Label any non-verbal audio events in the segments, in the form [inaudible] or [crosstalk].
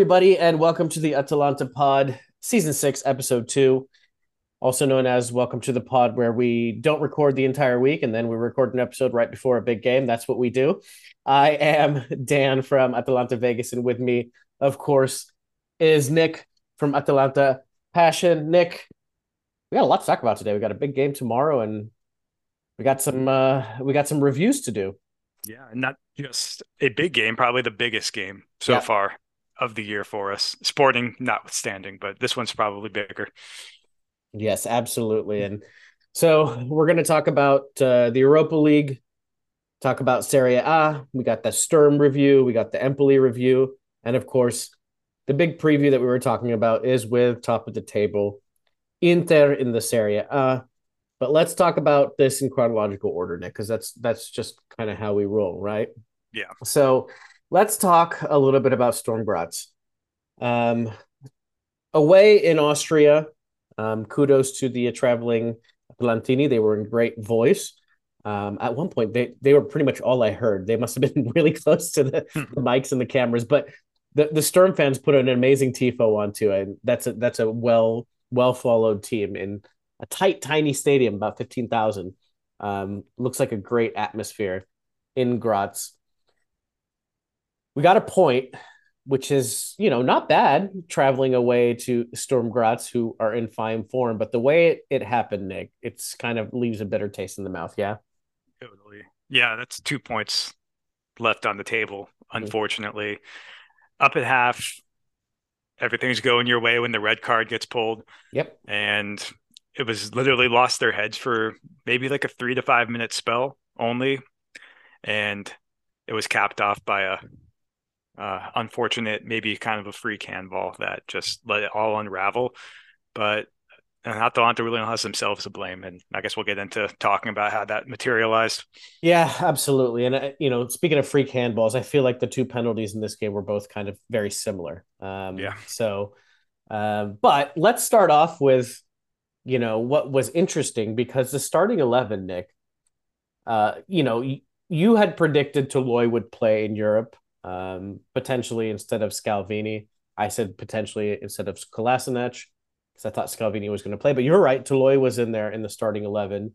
Everybody, and welcome to the Atalanta Pod, Season 6, Episode 2, also known as Welcome to the Pod, where we don't record the entire week and then we record an episode right before a big game. That's what we do. I am Dan from Atalanta Vegas, and with me, of course, is Nick from Atalanta Passion. Nick, we got a lot to talk about today. We got a big game tomorrow, and we got some uh, we got some reviews to do. Yeah, and not just a big game, probably the biggest game so Yeah. far of the year for us, sporting notwithstanding, but this one's probably bigger. Yes, absolutely. And so we're going to talk about uh, the Europa League, talk about Serie A. We got the Sturm review, we got the Empoli review, and of course, the big preview that we were talking about is with top of the table Inter in the Serie A. But let's talk about this in chronological order, Nick, because that's that's just kind of how we roll, right? Yeah. So let's talk a little bit about Sturm Graz. Um, away in Austria, um, kudos to the traveling Atalantini. They were in great voice. Um, at one point, they they were pretty much all I heard. They must have been [laughs] really close to the, the mics and the cameras, but the, the Sturm fans put an amazing tifo onto it. And that's a that's a well well followed team in a tight, tiny stadium, about fifteen thousand. Um, looks like a great atmosphere in Graz. We got a point, which is you know not bad traveling away to Sturm Graz, who are in fine form. But the way it, it happened, Nick, it's kind of leaves a bitter taste in the mouth. Yeah. Totally. Yeah, that's two points left on the table, mm-hmm. unfortunately. Up at half, everything's going your way when the red card gets pulled. Yep. And it was literally lost their heads for maybe like a three to five minute spell only. And it was capped off by a uh, unfortunate, maybe kind of a free handball that just let it all unravel. But and Atalanta really has themselves to blame. And I guess we'll get into talking about how that materialized. Yeah, absolutely. And uh, you know, speaking of freak handballs, I feel like the two penalties in this game were both kind of very similar. Um, Yeah. So, um, but let's start off with, you know, what was interesting because the starting eleven, Nick. Uh, you know, you had predicted Toloi would play in Europe, um, potentially instead of Scalvini. I said potentially instead of Kolasinac because I thought Scalvini was going to play. But you're right, Toloi was in there in the starting eleven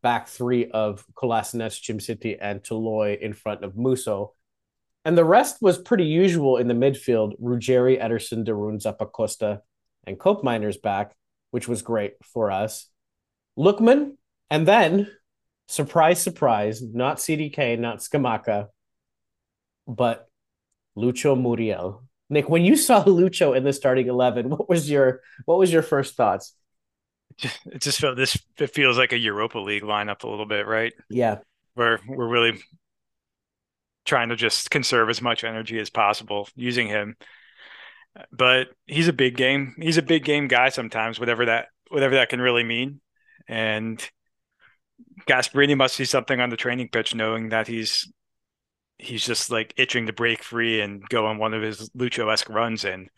back three of Kolasinac, Djimsiti, and Toloi in front of Musso. And the rest was pretty usual in the midfield. Ruggeri, Ederson, de Roon, Zappacosta, and Koopmeiners back, which was great for us. Lookman, and then, surprise, surprise, not CDK, not Scamacca, but Lucho Muriel. Nick, when you saw [laughs] Lucho in the starting eleven, what was your what was your first thoughts? It just felt this it feels like a Europa League lineup a little bit, right? Yeah, Where we're really trying to just conserve as much energy as possible using him. But he's a big game. He's a big game guy sometimes, whatever that whatever that can really mean. And Gasperini must see something on the training pitch knowing that he's he's just like itching to break free and go on one of his Lucho-esque runs. And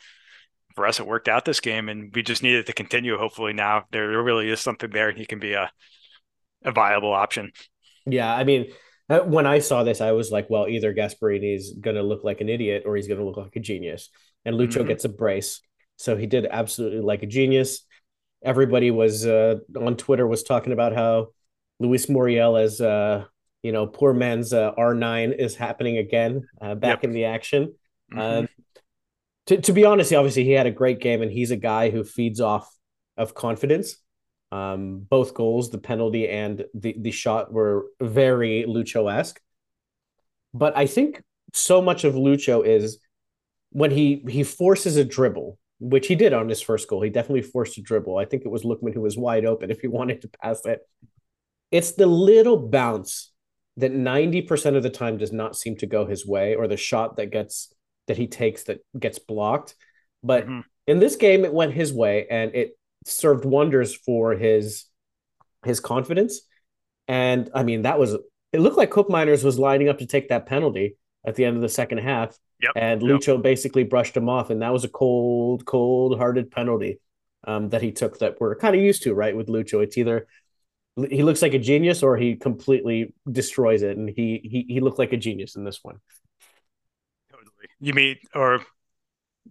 for us, it worked out this game, and we just needed to continue. Hopefully, now there really is something there, and he can be a a viable option. Yeah, I mean, uh, when I saw this, I was like, well, either Gasperini's going to look like an idiot or he's going to look like a genius. And Lucho Mhm. gets a brace. So he did absolutely like a genius. Everybody was uh, on Twitter was talking about how Luis Muriel as uh, you know, poor man's uh, R9 is happening again, uh, back Yep. in the action. Mhm. Uh, to, to be honest, obviously he had a great game and he's a guy who feeds off of confidence. Um, both goals, the penalty and the, the shot were very Lucho-esque. But I think so much of Lucho is when he he forces a dribble, which he did on his first goal. He definitely forced a dribble. I think it was Lookman who was wide open if he [laughs] wanted to pass it. It's the little bounce that 90% of the time does not seem to go his way, or the shot that gets that he takes that gets blocked. But Mhm. in this game, it went his way and it served wonders for his his confidence. And I mean, that was it looked like Koopmeiners was lining up to take that penalty at the end of the second half. Yep. And Yep. Lucho basically brushed him off, and that was a cold, cold hearted penalty um, that he took that we're kind of used to, right? With Lucho, it's either he looks like a genius or he completely destroys it, and he he he looked like a genius in this one. Totally. You mean, or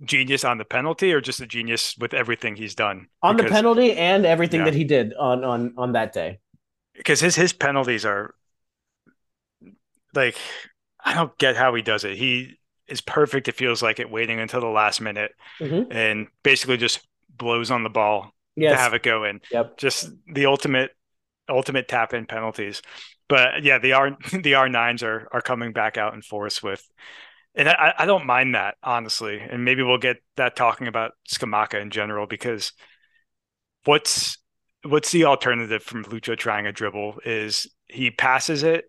genius on the penalty or just a genius with everything he's done on because, the penalty and everything yeah. that he did on on on that day. Because his his penalties are like I don't get how he does it. He is perfect. It feels like it waiting until the last minute mm-hmm. and basically just blows on the ball yes. to have it go in. Yep. Just the ultimate ultimate tap in penalties. But yeah, the R [laughs] the R nines are are coming back out in force with and I, I don't mind that honestly. And maybe we'll get that talking about Scamacca in general because what's what's the alternative from Lucho trying a dribble is he passes it.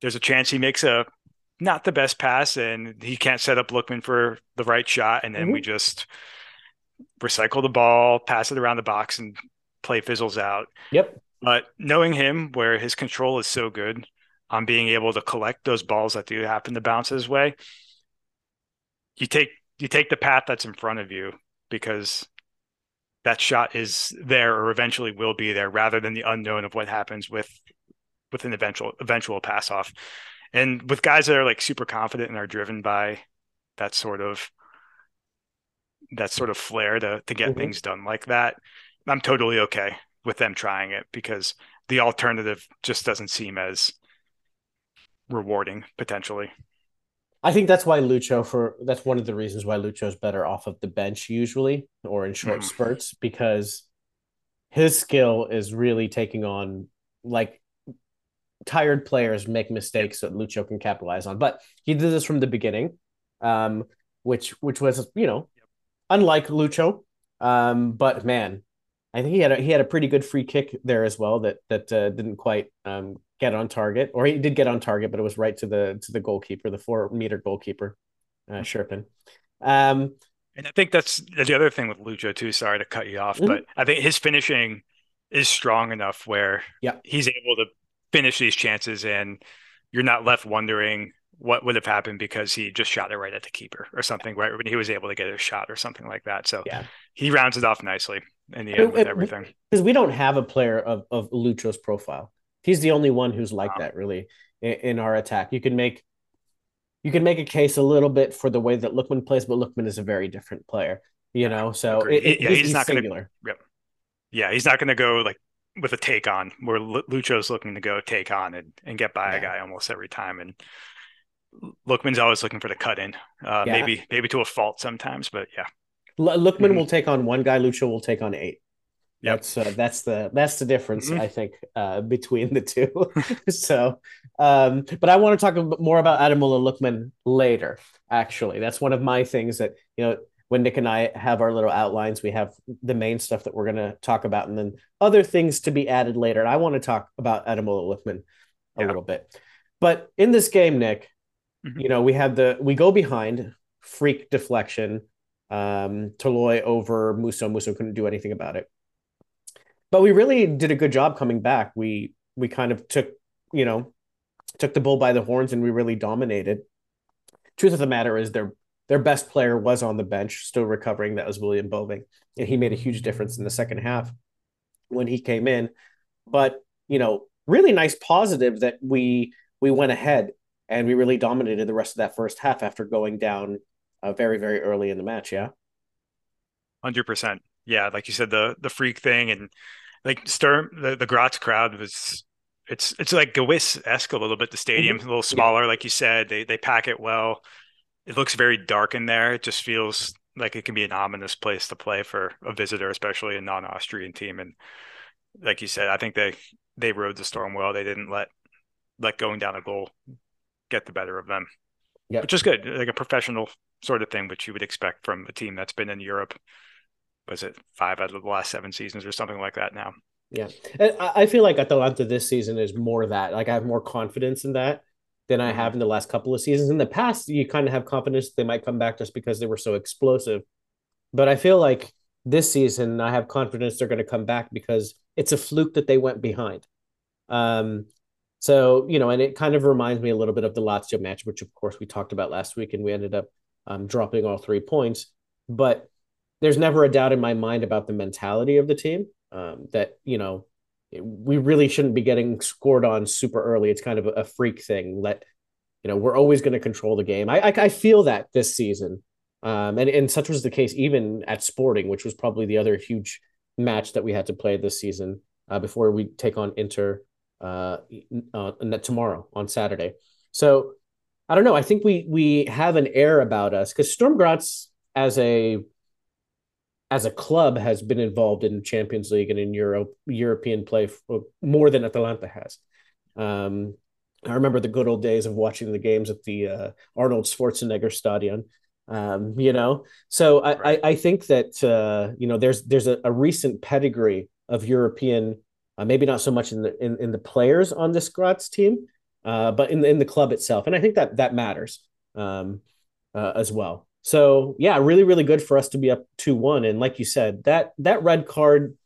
There's a chance he makes a not the best pass and he can't set up Lookman for the right shot. And then mm-hmm. we just recycle the ball, pass it around the box and play fizzles out. Yep. But knowing him where his control is so good on being able to collect those balls that do happen to bounce his way, you take you take the path that's in front of you because that shot is there or eventually will be there rather than the unknown of what happens with with an eventual eventual pass off. And with guys that are like super confident and are driven by that sort of that sort of flair to to get mm-hmm. things done like that, I'm totally okay with them trying it because the alternative just doesn't seem as rewarding potentially. I think that's why Lucho for that's one of the reasons why Lucho's better off of the bench usually or in short mm. spurts because his skill is really taking on like tired players make mistakes that Lucho can capitalize on. But he did this from the beginning, um, which which was you know unlike Lucho. Um, but man, I think he had a, he had a pretty good free kick there as well that that uh, didn't quite um, get on target, or he did get on target, but it was right to the to the goalkeeper, the four meter goalkeeper, uh, Scherpen. Um, and I think that's the other thing with Lucho too. Sorry to cut you off, mm-hmm. but I think his finishing is strong enough where yeah. he's able to finish these chances, and you're not left wondering what would have happened because he just shot it right at the keeper or something, right? When he was able to get a shot or something like that. So yeah, he rounds it off nicely in the end with everything. Because we don't have a player of, of Lucho's profile. He's the only one who's like wow. that really in, in, our attack. You can make you can make a case a little bit for the way that Lookman plays, but Lookman is a very different player. You know, so it, it, yeah, he's, he's, not singular. Gonna, yeah, he's not going to go like with a take on where Lucho's looking to go take on and, and get by yeah. a guy almost every time. And Lookman's always looking for the cut in, uh, yeah. maybe maybe to a fault sometimes, but yeah. L- Lookman mm-hmm. will take on one guy. Lucho will take on eight. Yep. That's uh, that's the that's the difference mm-hmm. I think uh, between the two. [laughs] so, um, but I want to talk more about Ademola Lookman later. Actually, that's one of my things that you know when Nick and I have our little outlines, we have the main stuff that we're going to talk about, and then other things to be added later. And I want to talk about Ademola Lookman a yeah. little bit. But in this game, Nick, mm-hmm. you know, we had the we go behind freak deflection, um, Toloi over Musso. Musso couldn't do anything about it but we really did a good job coming back. We we kind of took you know took the bull by the horns and we really dominated. Truth of the matter is their their best player was on the bench, still recovering. That was William Boeving, and he made a huge difference in the second half when he came in. But you know, really nice positive that we we went ahead and we really dominated the rest of that first half after going down uh, very very early in the match. Yeah, hundred percent. Yeah, like you said, the the freak thing and like Sturm, the, the Graz crowd was it's it's like Gewiss esque a little bit. The stadium's mm-hmm. a little smaller, like you said. They they pack it well. It looks very dark in there. It just feels like it can be an ominous place to play for a visitor, especially a non-Austrian team. And like you said, I think they they rode the storm well. They didn't let let going down a goal get the better of them. Yeah, which is good, like a professional sort of thing, which you would expect from a team that's been in Europe was it five out of the last seven seasons or something like that now. Yeah. And I feel like Atalanta this season is more that. Like I have more confidence in that than I have in the last couple of seasons. In the past, you kind of have confidence they might come back just because they were so explosive. But I feel like this season I have confidence they're going to come back because it's a fluke that they went behind. Um so, you know, and it kind of reminds me a little bit of the Lazio match, which of course we talked about last week and we ended up um, dropping all three points. But there's never a doubt in my mind about the mentality of the team. Um, that you know, we really shouldn't be getting scored on super early. It's kind of a freak thing. Let you know, we're always going to control the game. I, I, I feel that this season Um, and, and such was the case even at Sporting, which was probably the other huge match that we had to play this season uh, before we take on Inter uh, uh, tomorrow on Saturday. So I don't know. I think we we have an air about us because Sturm Graz as a as a club has been involved in Champions League and in Europe European play more than Atalanta has. Um, I remember the good old days of watching the games at the uh, Arnold Schwarzenegger Stadion. Um, you know, so I, right. I, I, think that uh, you know there's there's a, a recent pedigree of European, uh, maybe not so much in the in, in the players on this Graz team, uh, but in the, in the club itself, and I think that that matters um, uh, as well. So yeah, really really good for us to be up two one, and like you said, that that red card,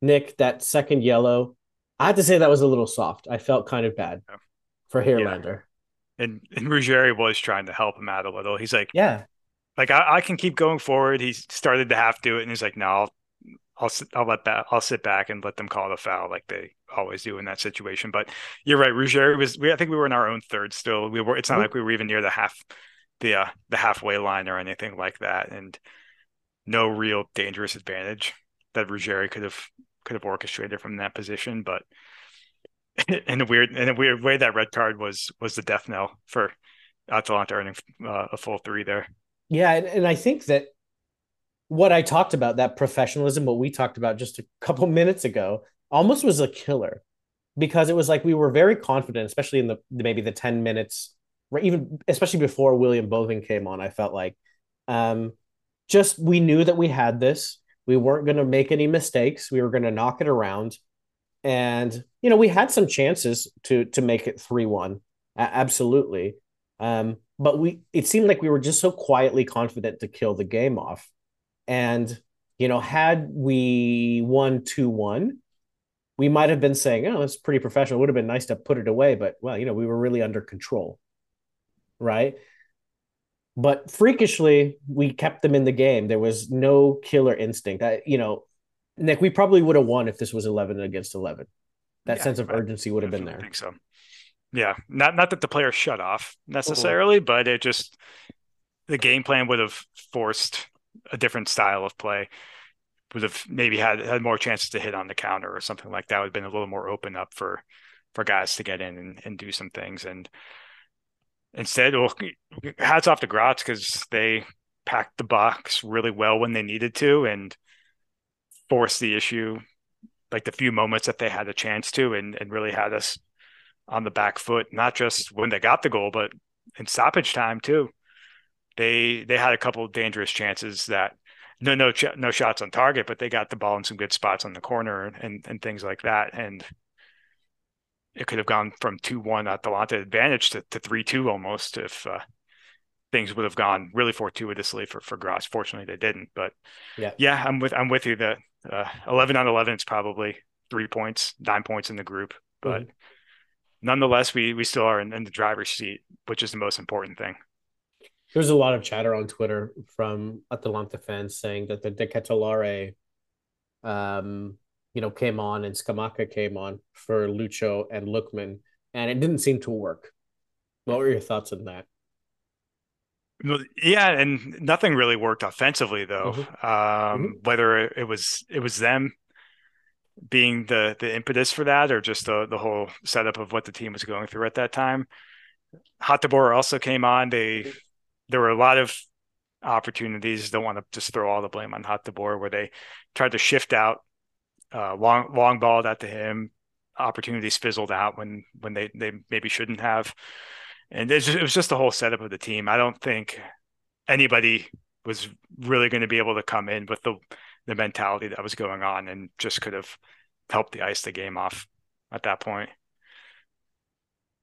Nick, that second yellow, I have to say that was a little soft. I felt kind of bad. Yeah for Hierländer. Yeah. And and Ruggeri was trying to help him out a little. He's like, yeah, like I, I can keep going forward. He started to have to it, and he's like, no, I'll I'll I'll let that I'll sit back and let them call the foul like they always do in that situation. But you're right, Ruggeri was. We I think we were in our own third still. We were. It's not mm-hmm. like we were even near the half the uh, the halfway line or anything like that, and no real dangerous advantage that Ruggeri could have could have orchestrated from that position. But [laughs] in a weird in a weird way that red card was was the death knell for Atalanta earning uh, a full three there. Yeah, and, and I think that what I talked about that professionalism, what we talked about just a couple [laughs] minutes ago, almost was a killer because it was like we were very confident, especially in the maybe the ten minutes, even especially before William Boving came on. I felt like um, just we knew that we had this. We weren't going to make any mistakes. We were going to knock it around and you know we had some chances to to make it 3-1 absolutely um, but we it seemed like we were just so quietly confident to kill the game off and you know had we won 2-1 we might have been saying oh that's pretty professional it would have been nice to put it away but well you know we were really under control right but freakishly we kept them in the game there was no killer instinct I, you know Nick, we probably would have won if this was 11 against 11. That yeah, sense of urgency would have been there. I think so. Yeah. Not, not that the players shut off necessarily, but it just, the game plan would have forced a different style of play. Would have maybe had had more chances to hit on the counter or something like that. Would have been a little more open up for for guys to get in and, and do some things. And instead, well, hats off to Graz because they packed the box really well when they needed to, and force the issue like the few moments that they had a chance to and, and really had us on the back foot, not just when they got the goal, but in stoppage time too. They they had a couple of dangerous chances that no no no shots on target, but they got the ball in some good spots on the corner and and things like that. And it could have gone from two one Atalanta advantage to, advantage to three two almost if uh, things would have gone really fortuitously for for Graz. Fortunately, they didn't. But yeah, yeah, I'm with I'm with you that uh, 11 on 11 is probably three points, nine points in the group, but mm-hmm. nonetheless, we we still are in, in, the driver's seat, which is the most important thing. There's a lot of chatter on Twitter from Atalanta fans saying that the De Ketelaere, um, you know, came on and Scamacca came on for Lucho and Lookman, and it didn't seem to work. What were your thoughts on that? Yeah, and nothing really worked offensively though. Mm-hmm. Um, mm-hmm. Whether it was it was them being the the impetus for that, or just the the whole setup of what the team was going through at that time. Hateboer also came on. They there were a lot of opportunities. Don't want to just throw all the blame on Hateboer, where they tried to shift out, uh, long long balled out to him. Opportunities fizzled out when when they they maybe shouldn't have and it was just the whole setup of the team. I don't think anybody was really going to be able to come in with the the mentality that was going on and just could have helped the ice the game off at that point.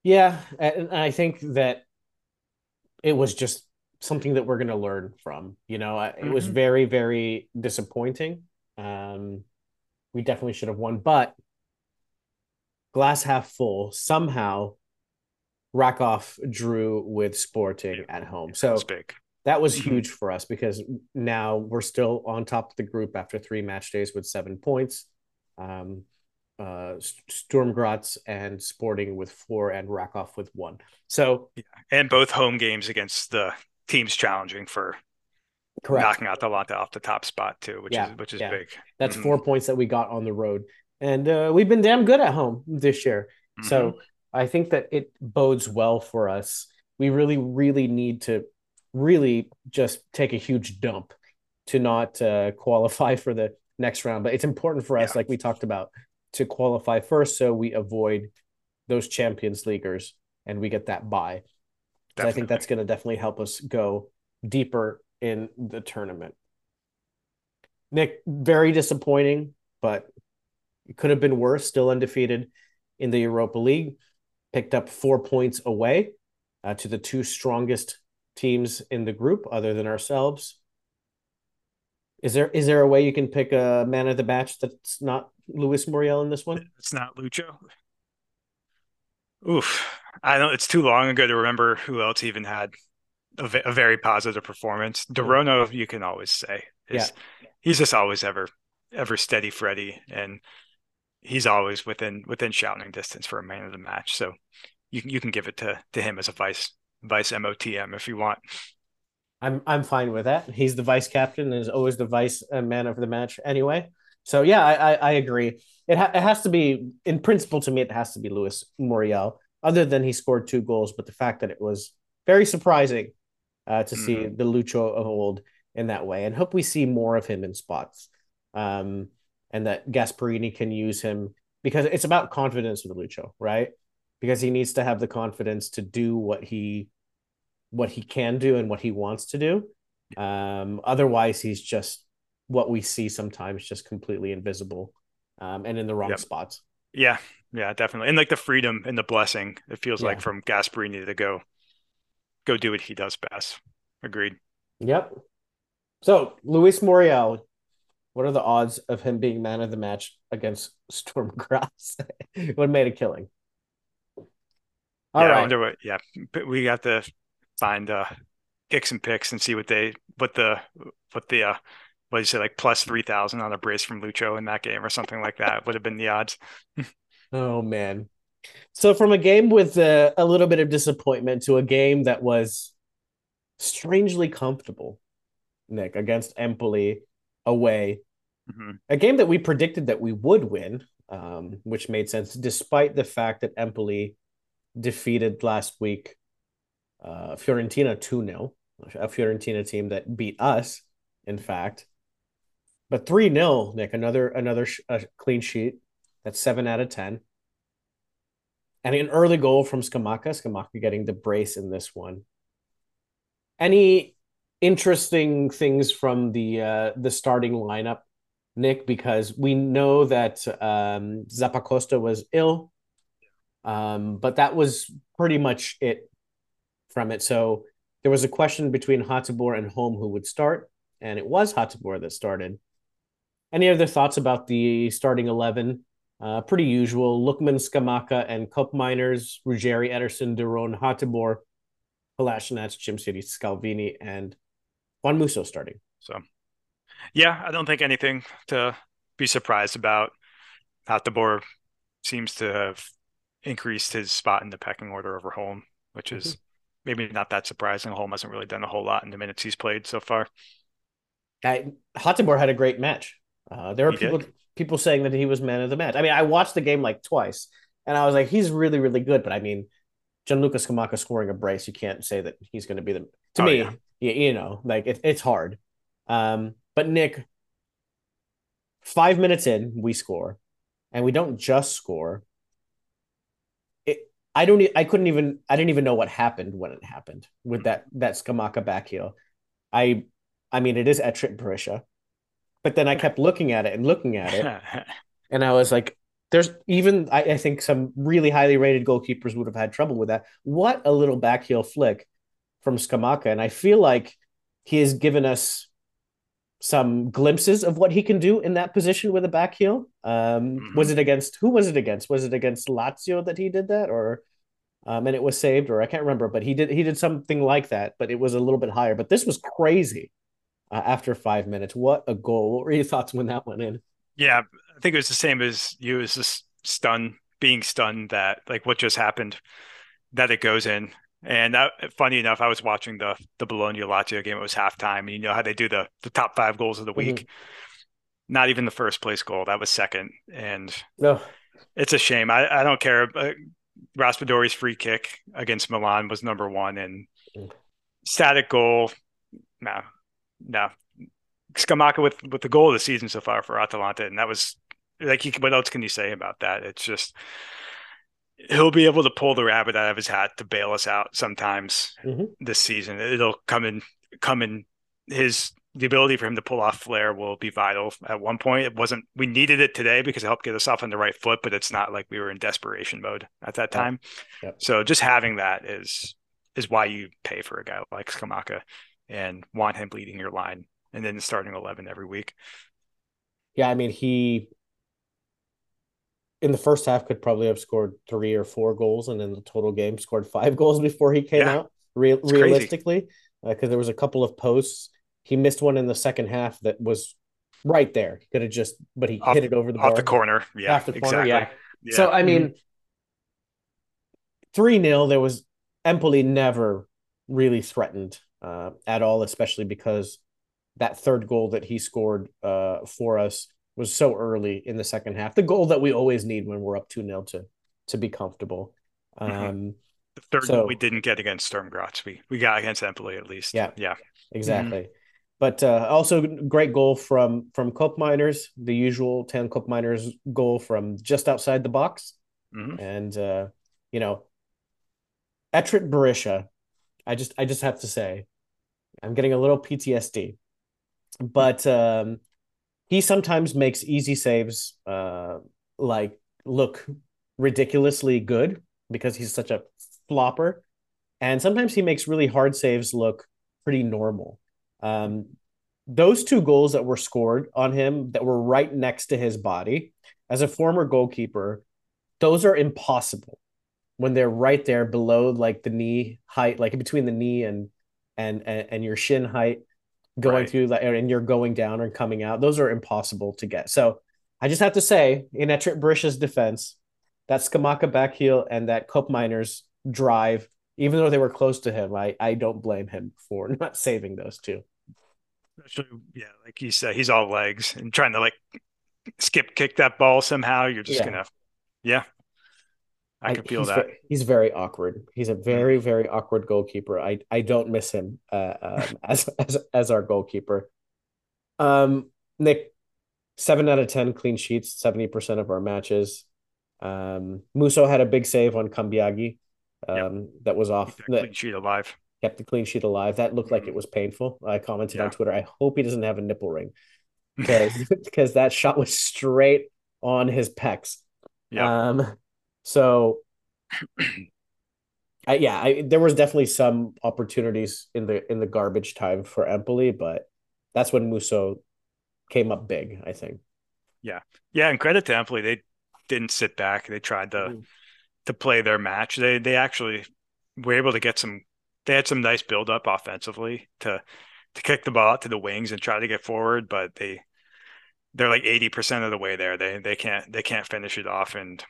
Yeah, and I think that it was just something that we're going to learn from. You know, it mm-hmm. was very very disappointing. Um, we definitely should have won, but glass half full. Somehow Raków drew with Sporting at home. So that was mm-hmm. huge for us because now we're still on top of the group after three match days with seven points. Um, uh, Sturm Graz and Sporting with four and Raków with one. So yeah. and both home games against the teams challenging for Correct. knocking out the Atalanta off the top spot too, which yeah, is which is yeah. big. That's mm-hmm. four points that we got on the road, and uh, we've been damn good at home this year. Mm-hmm. So I think that it bodes well for us. We really, really need to really just take a huge dump to not uh, qualify for the next round. But it's important for us, yeah. like we talked about, to qualify first so we avoid those Champions Leaguers and we get that buy. So I think that's going to definitely help us go deeper in the tournament. Nick, very disappointing, but it could have been worse. Still undefeated in the Europa League. Picked up four points away uh, to the two strongest teams in the group, other than ourselves. Is there is there a way you can pick a man of the match that's not Luis Muriel in this one? It's not Lucho. Oof, I don't know it's too long ago to remember who else even had a, a very positive performance. de Roon, you can always say, is, yeah. he's just always ever ever steady Freddy, and he's always within within shouting distance for a man of the match. So you can you can give it to to him as a vice vice MOTM if you want. I'm I'm fine with that. He's the vice captain and is always the vice uh, man of the match anyway. So yeah, I I, I agree. It ha- it has to be in principle to me. It has to be Luis Muriel. Other than he scored two goals, but the fact that it was very surprising uh, to mm-hmm. see the Lucho of old in that way, and hope we see more of him in spots, um, and that Gasperini can use him because it's about confidence with Lucho, right? Because he needs to have the confidence to do what he what he can do and what he wants to do. Um, otherwise, he's just what we see sometimes, just completely invisible um, and in the wrong yep. spots. Yeah, yeah, definitely. And like the freedom and the blessing, it feels yeah. like from Gasperini to go go do what he does best. Agreed. Yep. So Luis Muriel, what are the odds of him being man of the match against Sturm Graz? [laughs] what made a killing? All yeah, right. what, yeah, we got to find uh, kicks and picks and see what they what the what the uh, what you say like plus three thousand on a brace from Lucho in that game or something like that would have been the odds. [laughs] oh man, so from a game with a, a little bit of disappointment to a game that was strangely comfortable, Nick, against Empoli away. Mm-hmm. A game that we predicted that we would win, um, which made sense despite the fact that Empoli defeated last week uh, Fiorentina 2 0, a Fiorentina team that beat us, in fact. But 3 0, Nick, another another sh- clean sheet. That's 7 out of 10 and an early goal from Scamacca. Scamacca getting the brace in this one. Any interesting things from the uh, the starting lineup, Nick? Because we know that um, Zappacosta was ill, um, but that was pretty much it from it. So there was a question between Hateboer and Holm who would start, and it was Hateboer that started. Any other thoughts about the starting eleven? Uh, pretty usual. Lookman, Scamacca and Koopmeiners, Ruggeri, Ederson, de Roon, Hateboer, Kolasinac, Djimsiti, Scalvini, and Juan Musso starting. So, yeah, I don't think anything to be surprised about. Hateboer seems to have increased his spot in the pecking order over Holm, which is mm-hmm. maybe not that surprising. Holm hasn't really done a whole lot in the minutes he's played so far. I, Hateboer had a great match. Uh, there are he people. Did people saying that he was man of the match. I mean, I watched the game like twice, and I was like, he's really, really good. But I mean, Gianluca Scamacca scoring a brace, you can't say that he's going to be the. To oh, me, yeah. you, you know, like it, it's hard. Um, but Nick, five minutes in, we score, and we don't just score. It, I don't. I couldn't even. I didn't even know what happened when it happened with that that Scamacca back heel. I, I mean, it is Etrit Berisha. But then I kept looking at it and looking at it. [laughs] and I was like, there's even, I, I, think some really highly rated goalkeepers would have had trouble with that. What a little backheel flick from Scamacca. And I feel like he has given us some glimpses of what he can do in that position with a backheel. Um, mm-hmm. Was it against, who was it against? Was it against Lazio that he did that? Or, um, and it was saved, or I can't remember, but he did he did something like that, but it was a little bit higher. But this was crazy uh, after five minutes. What a goal! What were your thoughts when that went in? Yeah, I think it was the same as you. Is just stunned, being stunned that like what just happened, that it goes in. And that, funny enough, I was watching the the Bologna Lazio game. It was halftime, and you know how they do the the top five goals of the week. Mm-hmm. Not even the first place goal. That was second, and no, it's a shame. I, I don't care. Raspadori's free kick against Milan was number one, and mm. static goal. No, no. Scamacca with with the goal of the season so far for Atalanta, and that was like, what else can you say about that? It's just he'll be able to pull the rabbit out of his hat to bail us out sometimes mm-hmm. this season. It'll come in come in his the ability for him to pull off flair will be vital. At one point, it wasn't. We needed it today because it helped get us off on the right foot, but it's not like we were in desperation mode at that time. So just having that is is why you pay for a guy like Scamacca and want him leading your line and then starting eleven every week. Yeah, I mean he in the first half could probably have scored three or four goals, and in the total game scored five [laughs] goals before he came yeah. out. Re- realistically, because uh, there was a couple of posts. He missed one in the second half that was right there. He could have just, but he off, hit it over the off bar. the corner. Yeah, off the corner. Exactly. Yeah. yeah. So I mean, mm-hmm. 3 0, there was Empoli never really threatened uh, at all, especially because that third goal that he scored uh, for us was so early in the second half. The goal that we always need when we're up 2 0 to to be comfortable. Mm-hmm. Um, mm-hmm. The third so, goal we didn't get against Sturm Graz. We, we got against Empoli at least. Yeah. Yeah. Exactly. Mm-hmm. But uh, also great goal from from Koopmeiners, the usual 10 Koopmeiners goal from just outside the box. Mm-hmm. And uh, you know, Etrit Berisha, I just I just have to say, I'm getting a little PTSD. But um he sometimes makes easy saves uh like look ridiculously good because he's such a flopper. And sometimes he makes really hard saves look pretty normal. Um those two goals that were scored on him that were right next to his body as a former goalkeeper those are impossible when they're right there below like the knee height like between the knee and and and, and your shin height going right. through that and you're going down and coming out. Those are impossible to get. So I just have to say, in Etrit Berisha's defense, that Scamacca back heel and that Koopmeiners drive, even though they were close to him, I, I don't blame him for [laughs] not saving those two. Especially, yeah, like you said, he's all legs and trying to like skip kick that ball somehow. You're just yeah. gonna, yeah, I can feel he's that. Very, he's very awkward. He's a very, very awkward goalkeeper. I, I don't miss him uh, um, [laughs] as, as as our goalkeeper. Um, Nick, seven out of ten clean sheets, seventy percent of our matches. Um, Musso had a big save on Cambiaghi. Um, yep. that was off. That clean sheet alive. Kept the clean sheet alive. That looked like it was painful. I commented yeah. on Twitter. I hope he doesn't have a nipple ring [laughs] because because that shot was straight on his pecs. Yeah. Um, so, I, yeah, I, there was definitely some opportunities in the in the garbage time for Empoli, but that's when Musso came up big. I think. Yeah, yeah, and credit to Empoli, they didn't sit back. They tried to mm. to play their match. They they actually were able to get some. They had some nice build up offensively to to kick the ball out to the wings and try to get forward, but they they're like 80% of the way there. They they can't they can't finish it off and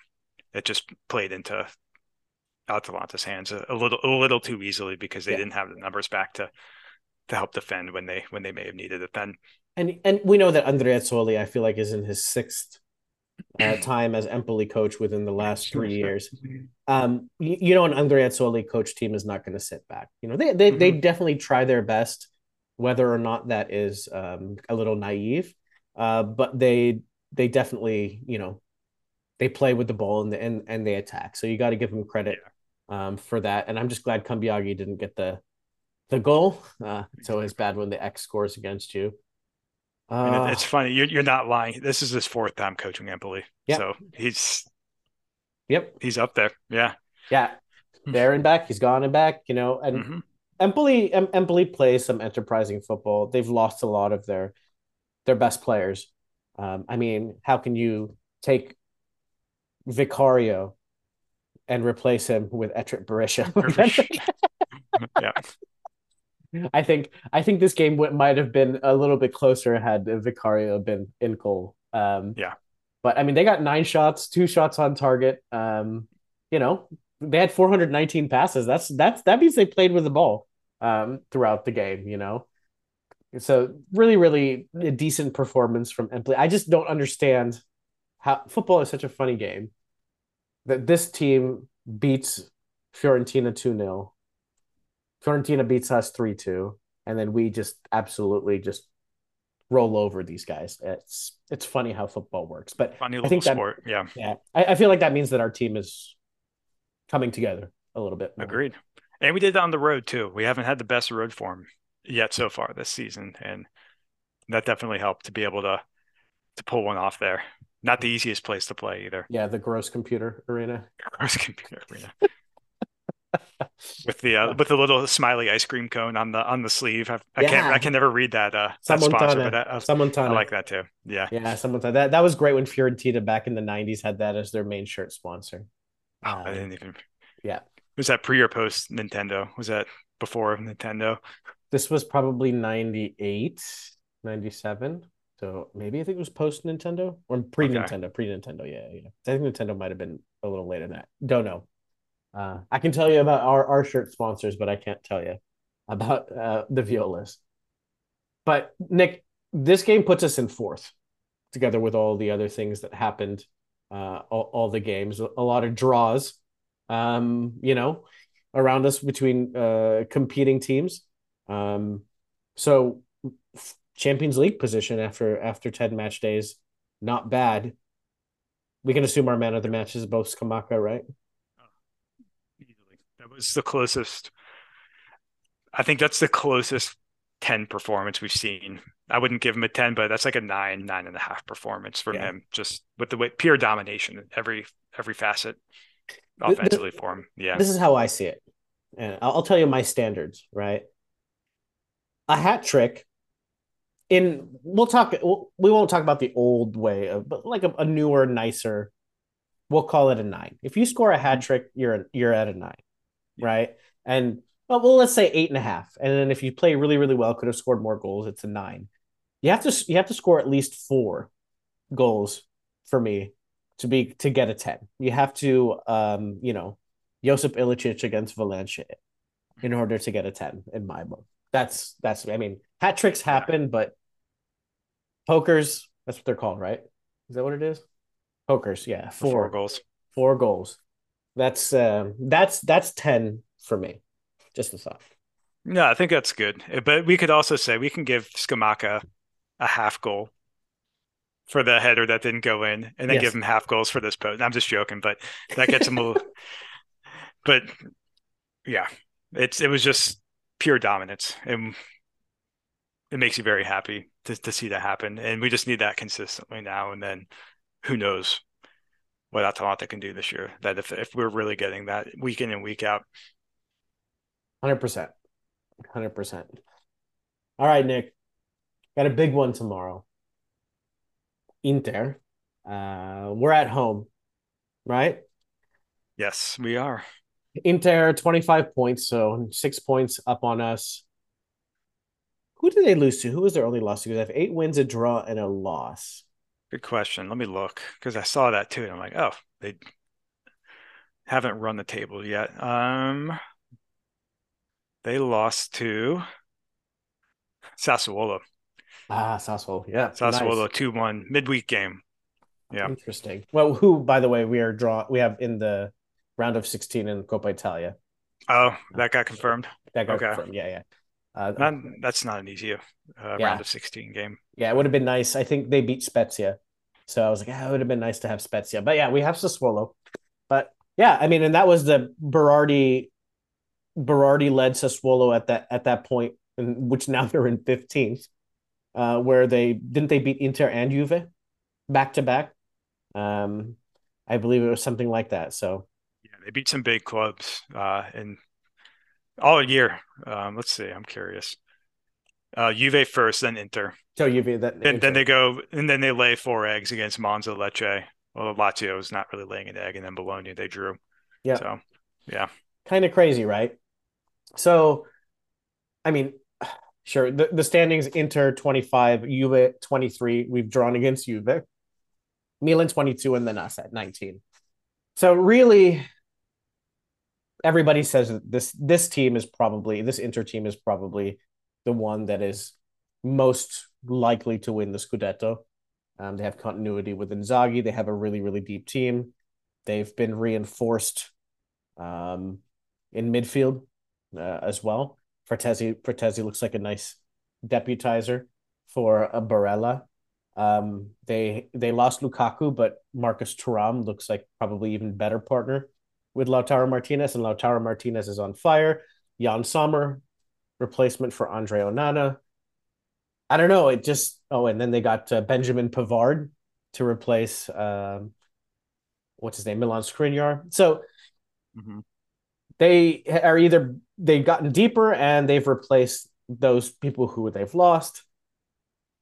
it just played into Atalanta's hands a, a little a little too easily because they yeah. didn't have the numbers back to to help defend when they when they may have needed it then. And and we know that Andreazzoli, I feel like, is in his sixth uh, [clears throat] time as Empoli coach within the last three years. Um, you, you know, an Andreazzoli coach team is not going to sit back. You know, they they mm-hmm. they definitely try their best, whether or not that is um, a little naive. Uh, but they they definitely you know they play with the ball and the, and, and they attack. So you got to give them credit um, for that. And I'm just glad Cambiaghi didn't get the the goal. Uh, it's always bad when the X scores against you. Uh, it's funny. You're, you're not lying. This is his fourth time coaching Empoli. Yep. So he's, yep, he's up there. Yeah. Yeah. Hmm. There and back. He's gone and back, you know, and mm-hmm. Empoli, em- Empoli plays some enterprising football. They've lost a lot of their, their best players. Um, I mean, how can you take Vicario and replace him with Etrit Berisha. [laughs] yeah. I think I think this game might have been a little bit closer had Vicario been in goal. Um, yeah, but I mean they got nine shots, two shots on target. Um, you know, they had 419 passes. That's that's that means they played with the ball um, throughout the game. You know, so really, really a decent performance from Empoli. I just don't understand how football is such a funny game that this team beats Fiorentina 2 0. Fiorentina beats us 3 2. And then we just absolutely just roll over these guys. It's it's funny how football works. But funny little I think that, sport. Yeah. Yeah. I, I feel like that means that our team is coming together a little bit. More. Agreed. And we did that on the road too. We haven't had the best road form yet so far this season. And that definitely helped to be able to to pull one off there. Not the easiest place to play either. Yeah, the gross computer arena. [laughs] Gross computer arena. with the uh, with the little smiley ice cream cone on the on the sleeve. I, I yeah. can't I can never read that uh that sponsor, but that, uh, Someone I like that too. Yeah, yeah, someone that that was great when Fiorentina back in the '90s had that as their main shirt sponsor. Oh, um, I didn't even. Yeah, was that pre or post Nintendo? Was that before Nintendo? This was probably 98, 97. So maybe I think it was post Nintendo or pre Nintendo, okay. pre Nintendo. Yeah, yeah. I think Nintendo might have been a little later than that. Don't know. Uh, I can tell you about our, our shirt sponsors, but I can't tell you about uh, the Violas. But Nick, this game puts us in fourth, together with all the other things that happened, uh, all, all the games, a lot of draws, um, you know, around us between uh, competing teams. Um, so Champions League position after after 10 match days, not bad. We can assume our man of the match is both Scamacca, right? That was the closest. I think that's the closest 10 performance we've seen. I wouldn't give him a 10, but that's like a nine, nine and a half performance from yeah. him, just with the way pure domination every every facet offensively this, for him. Yeah. This is how I see it. And I'll tell you my standards, right? A hat trick in we'll talk we won't talk about the old way of but like a, a newer nicer we'll call it a nine if you score a hat trick you're you're at a nine right? And well, well, let's say eight and a half. And then if you play really, really well, could have scored more goals. It's a nine. You have to you have to score at least four goals for me to be to get a ten. You have to, um, you know, Josip Ilicic against Valencia in order to get a ten in my book. That's that's. I mean, hat tricks happen, but pokers. That's what they're called, right? Is that what it is? Pokers, yeah. Four, four goals. Four goals. That's uh, that's that's ten for me. Just a thought. No, I think that's good. But we could also say we can give Scamacca a half goal for the header that didn't go in, and then yes. give him half goals for this post. I'm just joking, but that gets him a little. [laughs] but yeah, it's it was just pure dominance, and it makes you very happy to to see that happen. And we just need that consistently now, and then who knows what Atalanta can do this year. That if if we're really getting that week in and week out. Hundred percent, hundred percent. All right, Nick, got a big one tomorrow. Inter, uh, we're at home, right? Yes, we are. Inter twenty five points, so six points up on us. Who did they lose to? Who was their only loss to? Because they have eight wins, a draw, and a loss. Good question. Let me look because I saw that too. And I'm like, oh, they haven't run the table yet. Um, they lost to Sassuolo. Ah, Sassuolo. Yeah. Sassuolo 2 1 midweek game. Yeah. Interesting. Well, who, by the way, we are draw we have in the round of 16 in Coppa Italia. Oh, that got confirmed. That got okay. confirmed. Yeah, yeah. Uh, not, that's not an easy uh, yeah. round of 16 game. Yeah, it would have been nice. I think they beat Spezia. So I was like, it would have been nice to have Spezia. But yeah, we have Sassuolo. But yeah, I mean, and that was the Berardi Berardi led Sassuolo at that at that point, in, which now they're in 15th, uh, where they didn't they beat Inter and Juve back to back. Um, I believe it was something like that. So yeah, they beat some big clubs uh, in all year. Um, let's see. I'm curious. Uh, Juve first, then Inter. So Juve, then and then they go, and then they lay four eggs against Monza, Lecce. Well, Lazio is not really laying an egg, and then Bologna they drew. Yeah. So, yeah. Kind of crazy, right? So, I mean, [sighs] sure. The, the standings: Inter twenty five, Juve twenty three. We've drawn against Juve. Milan twenty two, and then us at nineteen. So really, everybody says that this this team is probably this Inter team is probably the one that is most likely to win the Scudetto. Um, they have continuity with Inzaghi. They have a really really deep team. They've been reinforced um, in midfield uh, as well. Frattesi Frattesi looks like a nice deputizer for a Barella. Um, they they lost Lukaku, but Marcus Thuram looks like probably even better partner with Lautaro Martinez, and Lautaro Martinez is on fire. Yann Sommer, replacement for Andre Onana. I don't know. It just oh, and then they got uh, Benjamin Pavard to replace um, what's his name, Milan Skriniar. So mm-hmm. they are either they've gotten deeper and they've replaced those people who they've lost.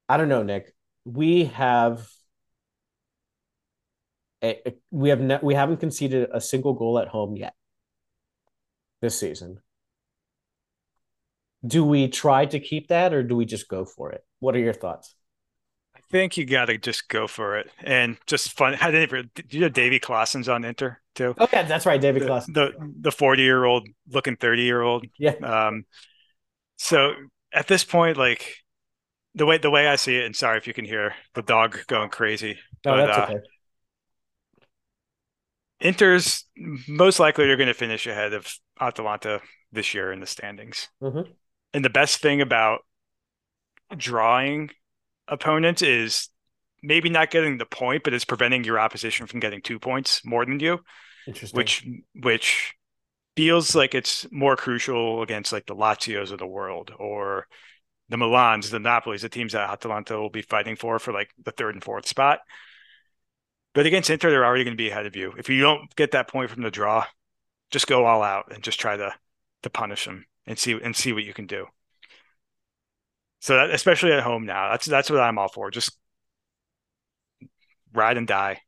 I don't know, Nick. We have we have ne- we haven't conceded a single goal at home yet this season. Do we try to keep that or do we just go for it? What are your thoughts? I think you got to just go for it and just fun. How did you know Davy Klaassen's on Inter too? Okay, that's right, Davy Klaassen. The the forty year old looking thirty year old. Yeah. Um. So at this point, like the way the way I see it, and sorry if you can hear the dog going crazy. No, but, that's uh, okay. Inter's most likely they're going to finish ahead of Atalanta this year in the standings. Mm-hmm. And the best thing about drawing opponents is maybe not getting the point, but it's preventing your opposition from getting two points more than you. Interesting. Which which feels like it's more crucial against like the Lazios of the world or the Milans, the Napolis, the teams that Atalanta will be fighting for for like the third and fourth spot. But against Inter, they're already going to be ahead of you. If you don't get that point from the draw, just go all out and just try to to punish them and see and see what you can do. So that, especially at home now, that's that's what I'm all for. Just ride and die.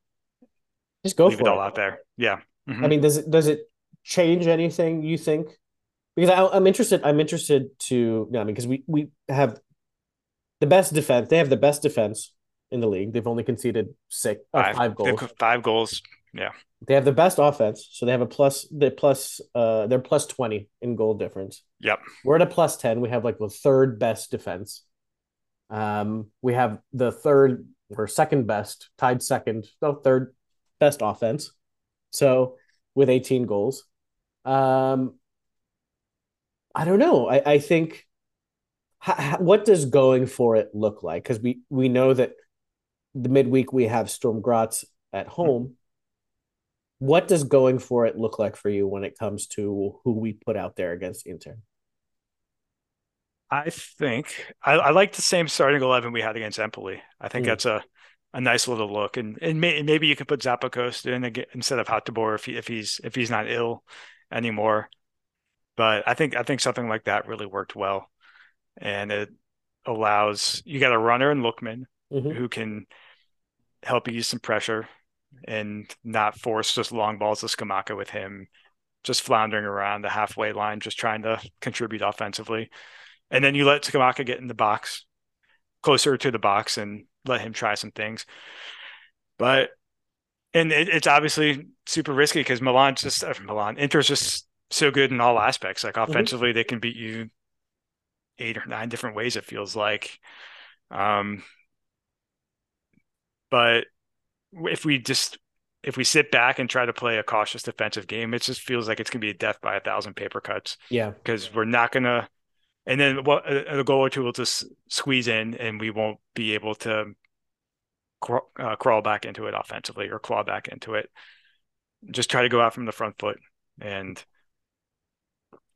Just go Leave for it it all out there. Yeah. Mm-hmm. I mean, does it does it change anything you think? Because I, am interested. I'm interested to. Know, I mean, because we we have the best defense. They have the best defense in the league. They've only conceded six uh, five, five goals. Five goals. Yeah. They have the best offense, so they have a plus. They plus. Uh, they're plus twenty in goal difference. Yep. We're at a plus ten. We have like the third best defense. Um, we have the third or second best, tied second, no third best offense. So with eighteen goals, um, I don't know. I, I think what does going for it look like? Because we we know that the midweek we have Sturm Graz at home. What does going for it look like for you when it comes to who we put out there against Inter? I think I, I like the same starting eleven we had against Empoli. I think mm. that's a a nice little look, and and may, maybe you can put Zappacosta in again, instead of Hateboer if he, if he's if he's not ill anymore. But I think I think something like that really worked well, and it allows you got a runner in Lookman mm-hmm. who can help ease some pressure and not force just long balls to Scamacca with him just floundering around the halfway line, just trying to contribute offensively. And then you let Scamacca get in the box, closer to the box, and let him try some things. But and it, it's obviously super risky because Milan just uh, Milan Inter's just so good in all aspects. Like mm-hmm. offensively, mm-hmm. they can beat you eight or nine different ways. It feels like, um, but if we just if we sit back and try to play a cautious defensive game, it just feels like it's going to be a death by a thousand paper cuts. Yeah, because we're not going to. And then what a, a goal or two will just squeeze in, and we won't be able to crawl, uh, crawl back into it offensively or claw back into it. Just try to go out from the front foot and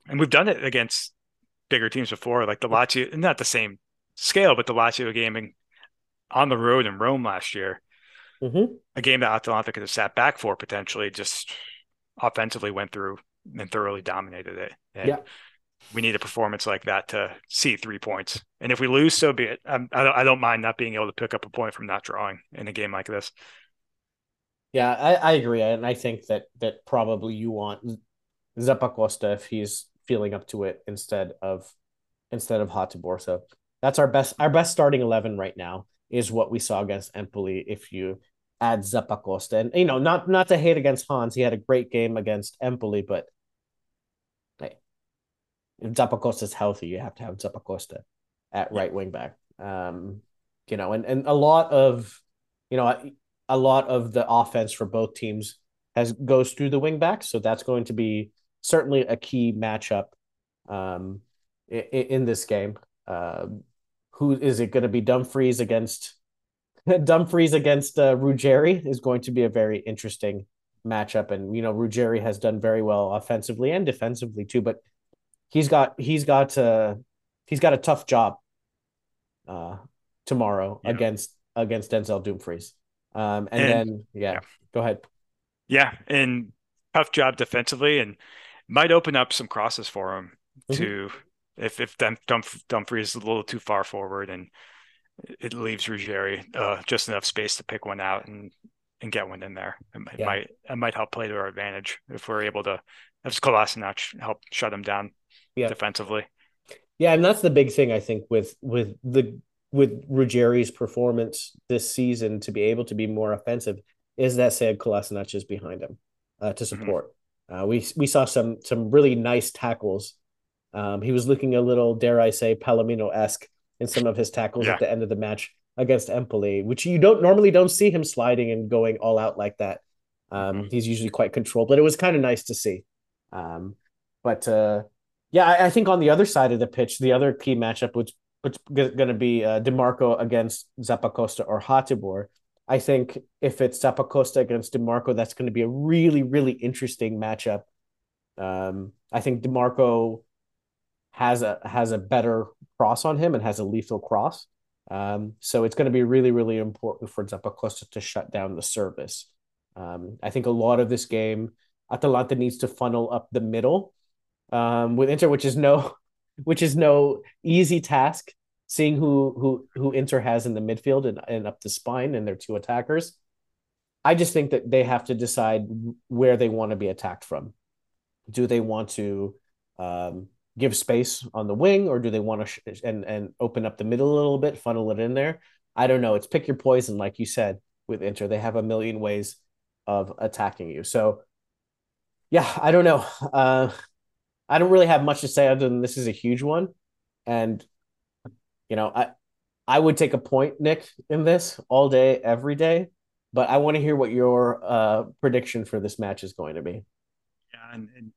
and we've done it against bigger teams before, like the Lazio, not the same scale, but the Lazio game gaming on the road in Rome last year. Mm-hmm. A game that Atalanta could have sat back for potentially, just offensively went through and thoroughly dominated it. And yeah. we need a performance like that to see three points. And if we lose, so be it. I'm, I don't, I don't mind not being able to pick up a point from not drawing in a game like this. Yeah, I, I agree, and I think that that probably you want Zappacosta if he's feeling up to it instead of instead of Hateboer. So that's our best our best starting eleven right now is what we saw against Empoli. If you add Zappacosta, and you know, not not to hate against Hans, he had a great game against Empoli, but hey, if Zappacosta's healthy, you have to have Zappacosta at right wing back. Um, you know, and and a lot of, you know, a, a lot of the offense for both teams has goes through the wing backs, so that's going to be certainly a key matchup um, in, in this game. Uh, who is it going to be? Dumfries against [laughs] Dumfries against uh, Ruggeri is going to be a very interesting matchup, and you know Ruggeri has done very well offensively and defensively too, but he's got he's got uh he's got a tough job uh tomorrow yeah. against against Denzel Dumfries. Um, and, and then yeah, yeah, go ahead. Yeah, and tough job defensively, and might open up some crosses for him mm-hmm. to if if Dumf- Dumfries is a little too far forward and it leaves Ruggeri uh, just enough space to pick one out and and get one in there. It, yeah. might it might help play to our advantage if we're able to have Kolasinac help shut him down yeah. defensively. Yeah, and that's the big thing I think with with the with Ruggeri's performance this season to be able to be more offensive is that Sead Kolasinac is behind him uh, to mm-hmm. support. Mm-hmm. Uh, we we saw some some really nice tackles. Um, he was looking a little, dare I say, Palomino esque in some of his tackles yeah. at the end of the match against Empoli, which you don't normally don't see him sliding and going all out like that. Um, mm-hmm. He's usually quite controlled, but it was kind of nice to see. Um, but uh, yeah, I, I, think on the other side of the pitch, the other key matchup, which which going to be uh, Dimarco against Zappacosta or Hateboer. I think if it's Zappacosta against Dimarco, that's going to be a really really interesting matchup. Um, I think Dimarco has a has a better cross on him and has a lethal cross. Um, so it's going to be really, really important for Zappacosta to shut down the service. Um, I think a lot of this game, Atalanta needs to funnel up the middle um, with Inter, which is no, [laughs] which is no easy task. Seeing who who who Inter has in the midfield and, and up the spine and their two attackers, I just think that they have to decide where they want to be attacked from. Do they want to um, give space on the wing, or do they want to sh- and and open up the middle a little bit, funnel it in there? I don't know. It's pick your poison, like you said with Inter. They have a million ways of attacking you. So, yeah, I don't know. Uh, I don't really have much to say other than this is a huge one, and you know, I I would take a point, Nick, in this all day, every day. But I want to hear what your uh, prediction for this match is going to be. Yeah, and, and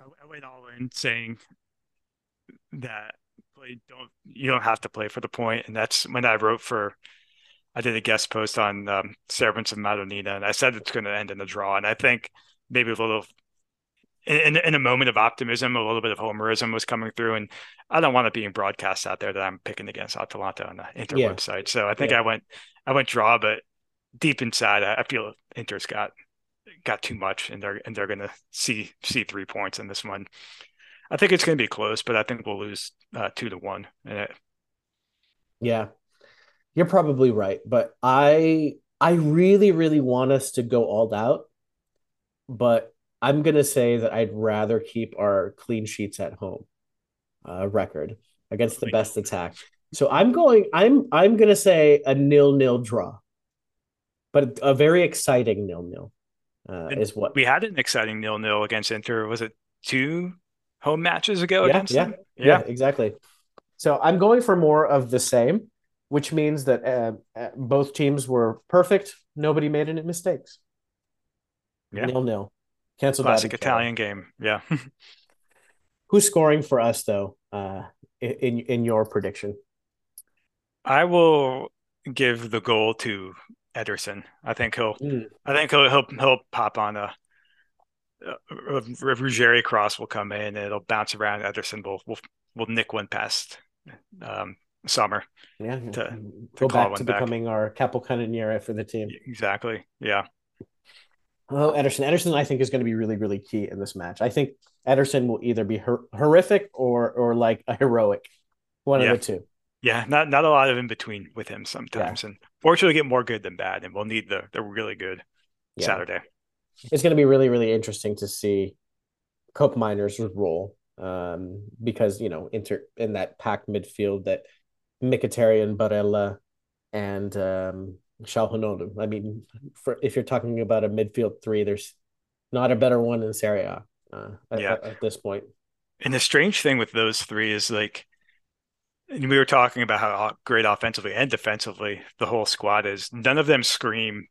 I went all in saying that play don't you don't have to play for the point, and that's when I wrote for. I did a guest post on um, Serpents of Madonnina, and I said it's going to end in a draw. And I think maybe a little in, in a moment of optimism, a little bit of homerism was coming through, and I don't want it being broadcast out there that I'm picking against Atalanta on the Inter yeah. website. So I think yeah. I went I went draw, but deep inside, I, I feel Inter's got got too much, and they're and they're going to see see three points in this one. I think it's going to be close, but I think we'll lose uh, two to one. Yeah, you're probably right, but I I really really want us to go all out, but I'm gonna say that I'd rather keep our clean sheets at home uh, record against the best attack. So I'm going. I'm I'm gonna say a nil nil draw, but a very exciting nil nil uh, is what we had an exciting nil nil against Inter. Was it two home matches ago yeah, against yeah, them. Yeah. yeah, exactly. So I'm going for more of the same, which means that uh, uh, both teams were perfect. Nobody made any mistakes. Yeah. Nil nil. Cancel Classic Italian game. Yeah. [laughs] Who's scoring for us though? Uh, in in your prediction? I will give the goal to Ederson. I think he'll. Mm. I think he'll he'll he'll pop on a uh, Ruggeri cross will come in and it'll bounce around. Ederson will will, will nick one past um, Sommer. Yeah, to, to go back to back. becoming our capocannoniere for the team. Exactly. Yeah. Oh, Ederson. Ederson, I think, is going to be really, really key in this match. I think Ederson will either be her- horrific or or like a heroic, one yeah. of the two. Yeah, not not a lot of in between with him sometimes, yeah. and fortunately, get more good than bad, and we'll need the the really good yeah. Saturday it's going to be really really interesting to see Koopmeiners' role um, because you know inter in that packed midfield that Mkhitaryan, Barella, and um, Calhanoglu. I mean, for if you're talking about a midfield three, there's not a better one in Serie A uh, yeah. at, at, this point. And the strange thing with those three is like and we were talking about how great offensively and defensively the whole squad is. None of them scream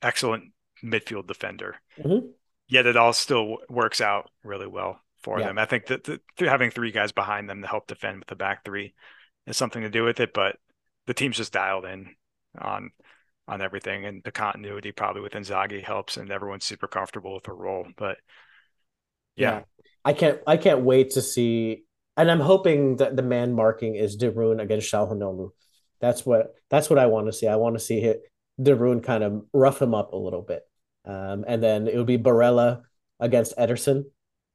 excellent midfield defender. Mm-hmm. Yet it all still works out really well for yeah. them. I think that the, having three guys behind them to help defend with the back three is something to do with it, but the team's just dialed in on on everything, and the continuity probably with Inzaghi helps, and everyone's super comfortable with the role. But yeah. yeah. I can't I can't wait to see and I'm hoping that the man marking is De Roon against Calhanoglu. That's what that's what I want to see. I want to see hit De Roon kind of rough him up a little bit. Um, and then it would be Barella against Ederson.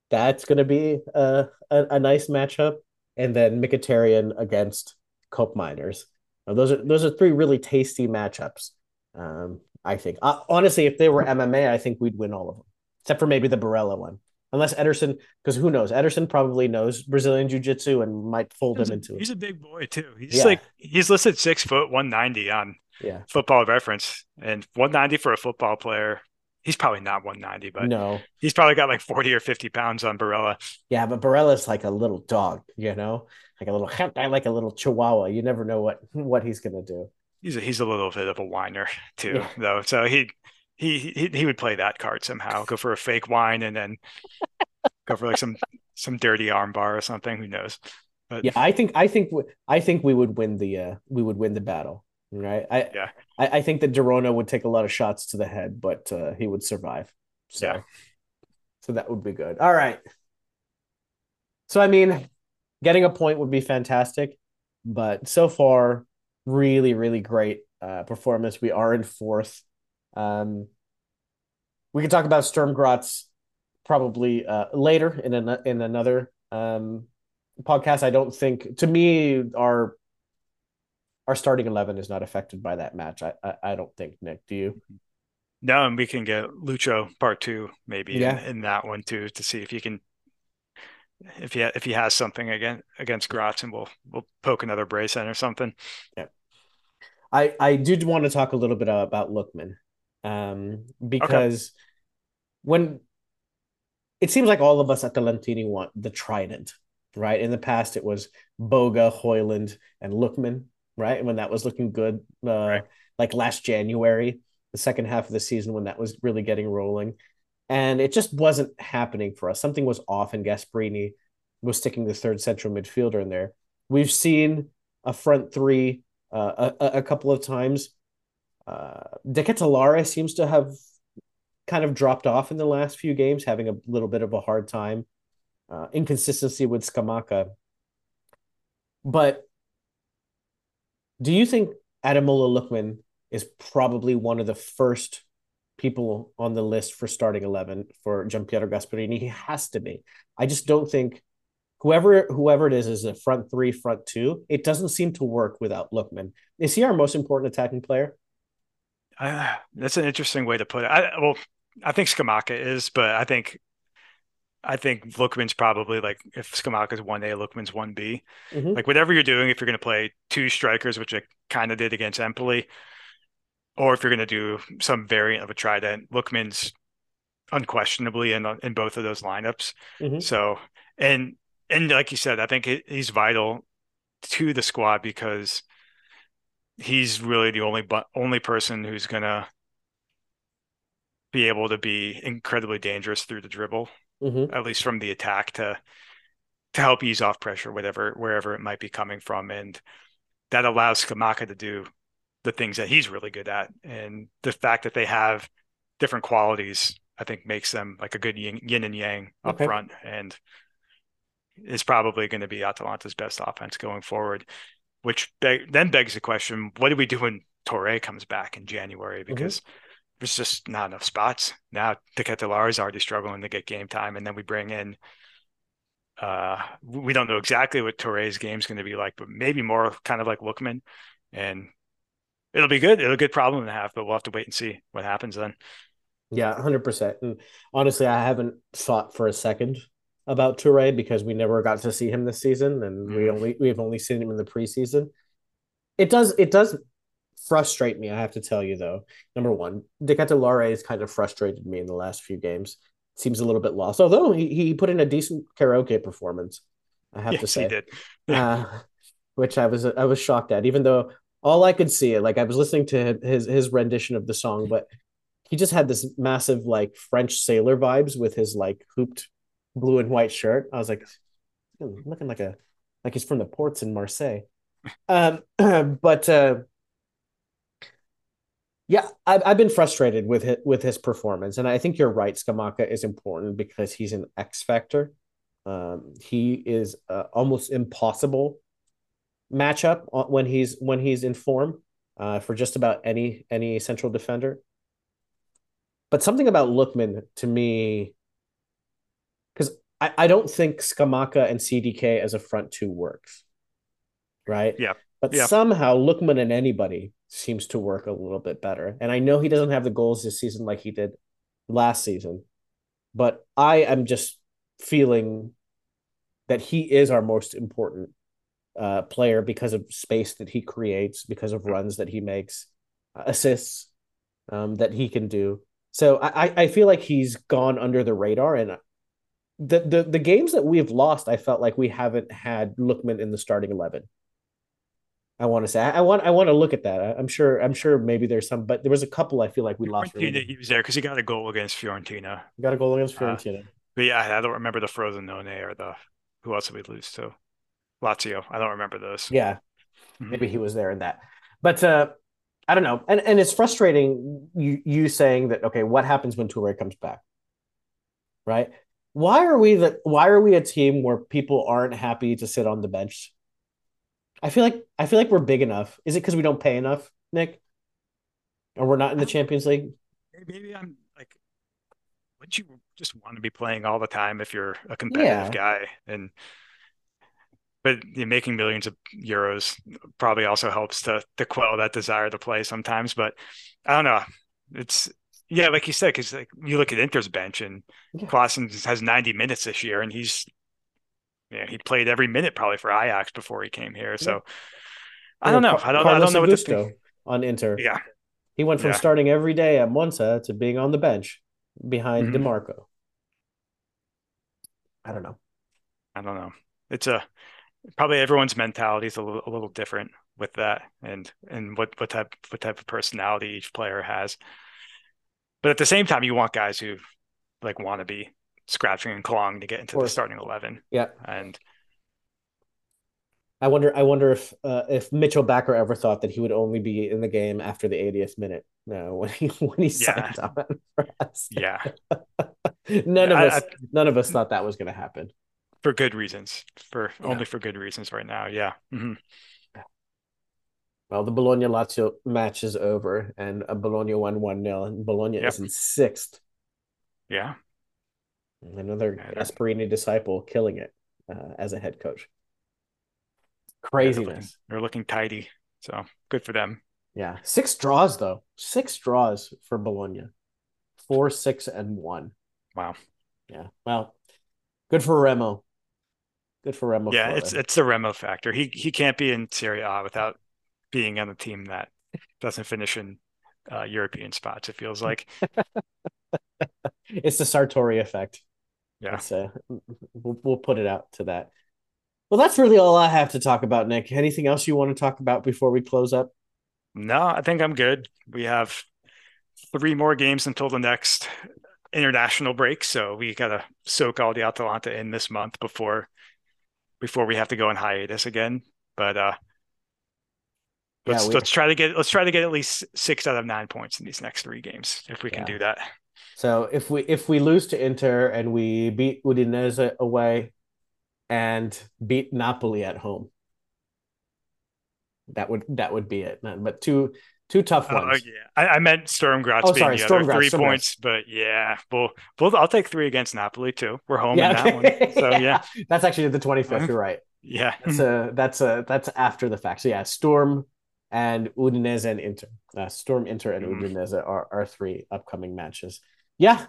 That's going to be a, a, a, nice matchup. And then Mkhitaryan against Koopmeiners. Now, those are those are three really tasty matchups. Um, I think uh, honestly, if they were MMA, I think we'd win all of them, except for maybe the Barella one unless Ederson, because who knows? Ederson probably knows Brazilian Jiu Jitsu and might fold him a, into it. He's a big boy too. He's yeah. like he's listed six foot one ninety on yeah Football Reference, and one ninety for a football player. He's probably not 190, but no, he's probably got like 40 or 50 pounds on Barella. Yeah, but Barella's like a little dog, you know, like a little [laughs] I like a little chihuahua. You never know what what he's gonna do. He's a, he's a little bit of a whiner [laughs] too, yeah. though. So he he, he he would play that card somehow. Go for a fake wine and then go for like some [laughs] some dirty armbar or something. Who knows? But yeah, I think I think I think we would win the uh we would win the battle. Right. I yeah. I, I think that De Roon would take a lot of shots to the head, but uh, he would survive. So yeah. so that would be good. All right. So I mean, getting a point would be fantastic, but so far, really, really great uh, performance. We are in fourth. Um, we can talk about Sturm Graz probably uh, later in an, in another um, podcast. I don't think to me our our starting eleven is not affected by that match. I I, I don't think Nick. Do you? No, and we can get Lucho part two maybe yeah. in, in that one too to see if you can if he if he has something again against Graz and we'll we'll poke another brace in or something. Yeah. I I did want to talk a little bit about Lookman um, because okay. when it seems like all of us Atalantini want the trident, right? In the past, it was Boga, Højlund, and Lookman, right? When that was looking good, uh, right. like last January, the second half of the season when that was really getting rolling. And it just wasn't happening for us. Something was off, and Gasperini was sticking the third central midfielder in there. We've seen a front three uh, a, a couple of times uh, De Ketelaere seems to have kind of dropped off in the last few games, having a little bit of a hard time. Uh, inconsistency with Scamacca. But do you think Ademola Lookman is probably one of the first people on the list for starting 11 for Giampiero Gasperini? He has to be. I just don't think whoever whoever it is is a front three, front two. It doesn't seem to work without Lookman. Is he our most important attacking player? Uh, that's an interesting way to put it. I, well, I think Scamacca is, but I think I think Lookman's probably like if Scamacca's one A, Lookman's one B. Mm-hmm. Like whatever you're doing, if you're going to play two strikers, which I kind of did against Empoli, or if you're going to do some variant of a trident, Lookman's unquestionably in in both of those lineups. Mm-hmm. So and and like you said, I think he's vital to the squad because he's really the only but only person who's gonna be able to be incredibly dangerous through the dribble, mm-hmm. at least from the attack to to help ease off pressure, whatever wherever it might be coming from, and that allows Scamacca to do the things that he's really good at, and the fact that they have different qualities, I think, makes them like a good yin, yin and yang up okay. front, and is probably going to be Atalanta's best offense going forward which then begs the question: What do we do when Toure comes back in January? Mm-hmm. Because mm-hmm. There's just not enough spots now. De Ketelaere is already struggling to get game time, and then we bring in. Uh, we don't know exactly what Toure's game is going to be like, but maybe more kind of like Lookman, and it'll be good. It'll be a good problem to have, but we'll have to wait and see what happens then. Yeah, hundred percent. And honestly, I haven't thought for a second about Toure because we never got to see him this season, and we mm. only we've only seen him in the preseason. It does it does frustrate me. I have to tell you though. Number one, De Ketelaere has kind of frustrated me in the last few games. seems a little bit lost. Although he, he put in a decent karaoke performance, I have yes, to say. he did. [laughs] uh, which I was I was shocked at, even though all I could see it like I was listening to his his rendition of the song, but he just had this massive like French sailor vibes with his like hooped blue and white shirt. I was like, looking like a like he's from the ports in Marseille. Um, [clears throat] but uh, yeah, I've I've been frustrated with his, with his performance, and I think you're right. Scamacca is important because he's an X factor. Um, he is uh, almost impossible matchup when he's when he's in form uh, for just about any any central defender. But something about Lookman to me, because I, I don't think Scamacca and CDK as a front two works, right? Yeah. But yeah. somehow Lookman and anybody seems to work a little bit better. And I know he doesn't have the goals this season like he did last season, but I am just feeling that he is our most important uh, player because of space that he creates, because of runs that he makes, uh, assists um, that he can do. So I, I feel like he's gone under the radar, and the the the games that we've lost, I felt like we haven't had Lookman in the starting eleven. I want to say I want I want to look at that. I'm sure I'm sure maybe there's some, but there was a couple I feel like we lost. Really. He was there because he got a goal against Fiorentina. He got a goal against uh, Fiorentina. Uh, but yeah, I don't remember the Frosinone or the who else did we lose to? Lazio. I don't remember those. Yeah, mm-hmm. maybe he was there in that. But uh, I don't know, and and it's frustrating you you saying that. Okay, what happens when Toure comes back? Right? Why are we that? Why are we a team where people aren't happy to sit on the bench? I feel like I feel like we're big enough. Is it because we don't pay enough, Nick? Or we're not in the Champions League? Maybe I'm like, wouldn't you just want to be playing all the time if you're a competitive yeah. guy? And but you know, making millions of euros probably also helps to to quell that desire to play sometimes. But I don't know. It's yeah, like you said, because like you look at Inter's bench and yeah. Klaassen has 90 minutes this year, and he's yeah he played every minute probably for Ajax before he came here. So yeah. I don't know. I don't. Carlos I don't know Augusto what to on Inter. Yeah, he went from yeah. starting every day at Monza to being on the bench behind mm-hmm. Dimarco. I don't know. I don't know. It's a probably everyone's mentality is a little, a little different with that and and what what type what type of personality each player has but at the same time you want guys who like want to be scratching and clawing to get into the starting 11 yeah and I wonder. I wonder if uh, if Mitchell Bakker ever thought that he would only be in the game after the 80th minute. No, [laughs] when he when he signed yeah. on for us. Yeah, [laughs] none of I, us. I, none of us thought that was going to happen for good reasons. For yeah. only for good reasons right now. Yeah. Mm-hmm. Well, the Bologna Lazio match is over, and Bologna won one 0 and Bologna yep. is in sixth. Yeah. Another Gasperini disciple killing it uh, as a head coach. Craziness. They're, looking, they're looking tidy, so good for them. Yeah, six draws though. Six draws for Bologna. Four, six, and one. Wow. Yeah. Well, good for Remo. Good for Remo. Yeah, it's it's the Remo factor. He he can't be in Serie A without being on a team that doesn't finish in uh, European spots. It feels like [laughs] it's the Sartori effect. Yeah, uh, we'll we'll put it out to that. Well, that's really all I have to talk about, Nick. Anything else you want to talk about before we close up? No, I think I'm good. We have three more games until the next international break, so we got to soak all the Atalanta in this month before before we have to go on hiatus again. But uh, let's yeah, we, let's try to get let's try to get at least six out of nine points in these next three games if we can do that. So if we if we lose to Inter and we beat Udinese away and beat Napoli at home, that would that would be it. But two two tough oh, ones. Oh yeah, I, I meant Sturm Graz oh, being sorry, the Sturm other three points, but yeah, well, well, I'll take three against Napoli too. We're home yeah, in okay. that one, so [laughs] yeah. that's actually the twenty fifth. Mm-hmm. You're right. Yeah, that's a that's a that's after the fact. So yeah, Sturm and Udinese and Inter. Uh, Sturm, Inter, and mm. Udinese are our three upcoming matches. Yeah,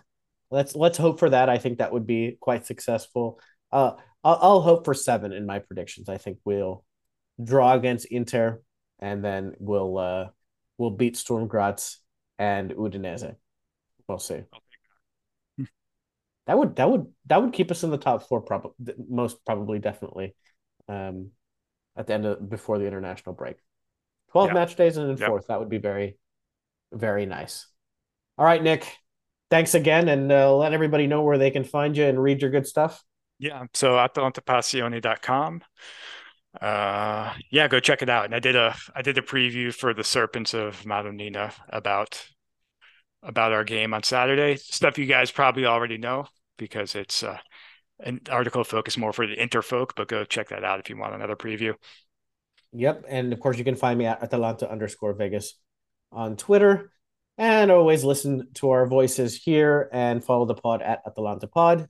let's let's hope for that. I think that would be quite successful. Uh, I'll, I'll hope for seven in my predictions. I think we'll draw against Inter, and then we'll uh, we'll beat Sturm Graz and Udinese. We'll see. that would that would that would keep us in the top four, probably most probably definitely, um, at the end of before the international break. Twelve yeah. match days and in yep. fourth, that would be very, very nice. All right, Nick. Thanks again, and uh, let everybody know where they can find you and read your good stuff. Yeah, so atalantapassione.com. Uh, yeah, go check it out. And I did a I did a preview for the Serpents of Madonnina about about our game on Saturday. Stuff you guys probably already know because it's uh, an article focused more for the interfolk, but go check that out if you want another preview. Yep. And of course, you can find me at Atalanta underscore Vegas on Twitter. And always listen to our voices here and follow the pod at Atalanta Pod.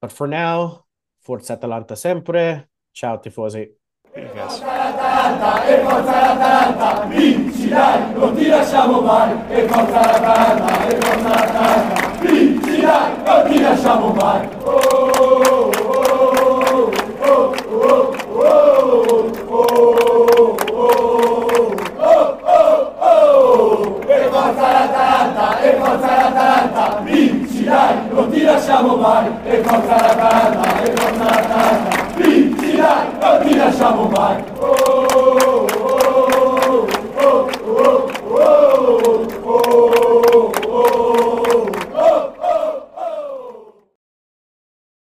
But for now, Forza Atalanta sempre. Ciao tifosi. E vinci dai, non ti lasciamo mai. l'Atalanta, e forza l'Atalanta, vinci dai, non ti lasciamo mai. E forza l'Atalanta, e forza l'Atalanta, vinci dai, non ti lasciamo mai.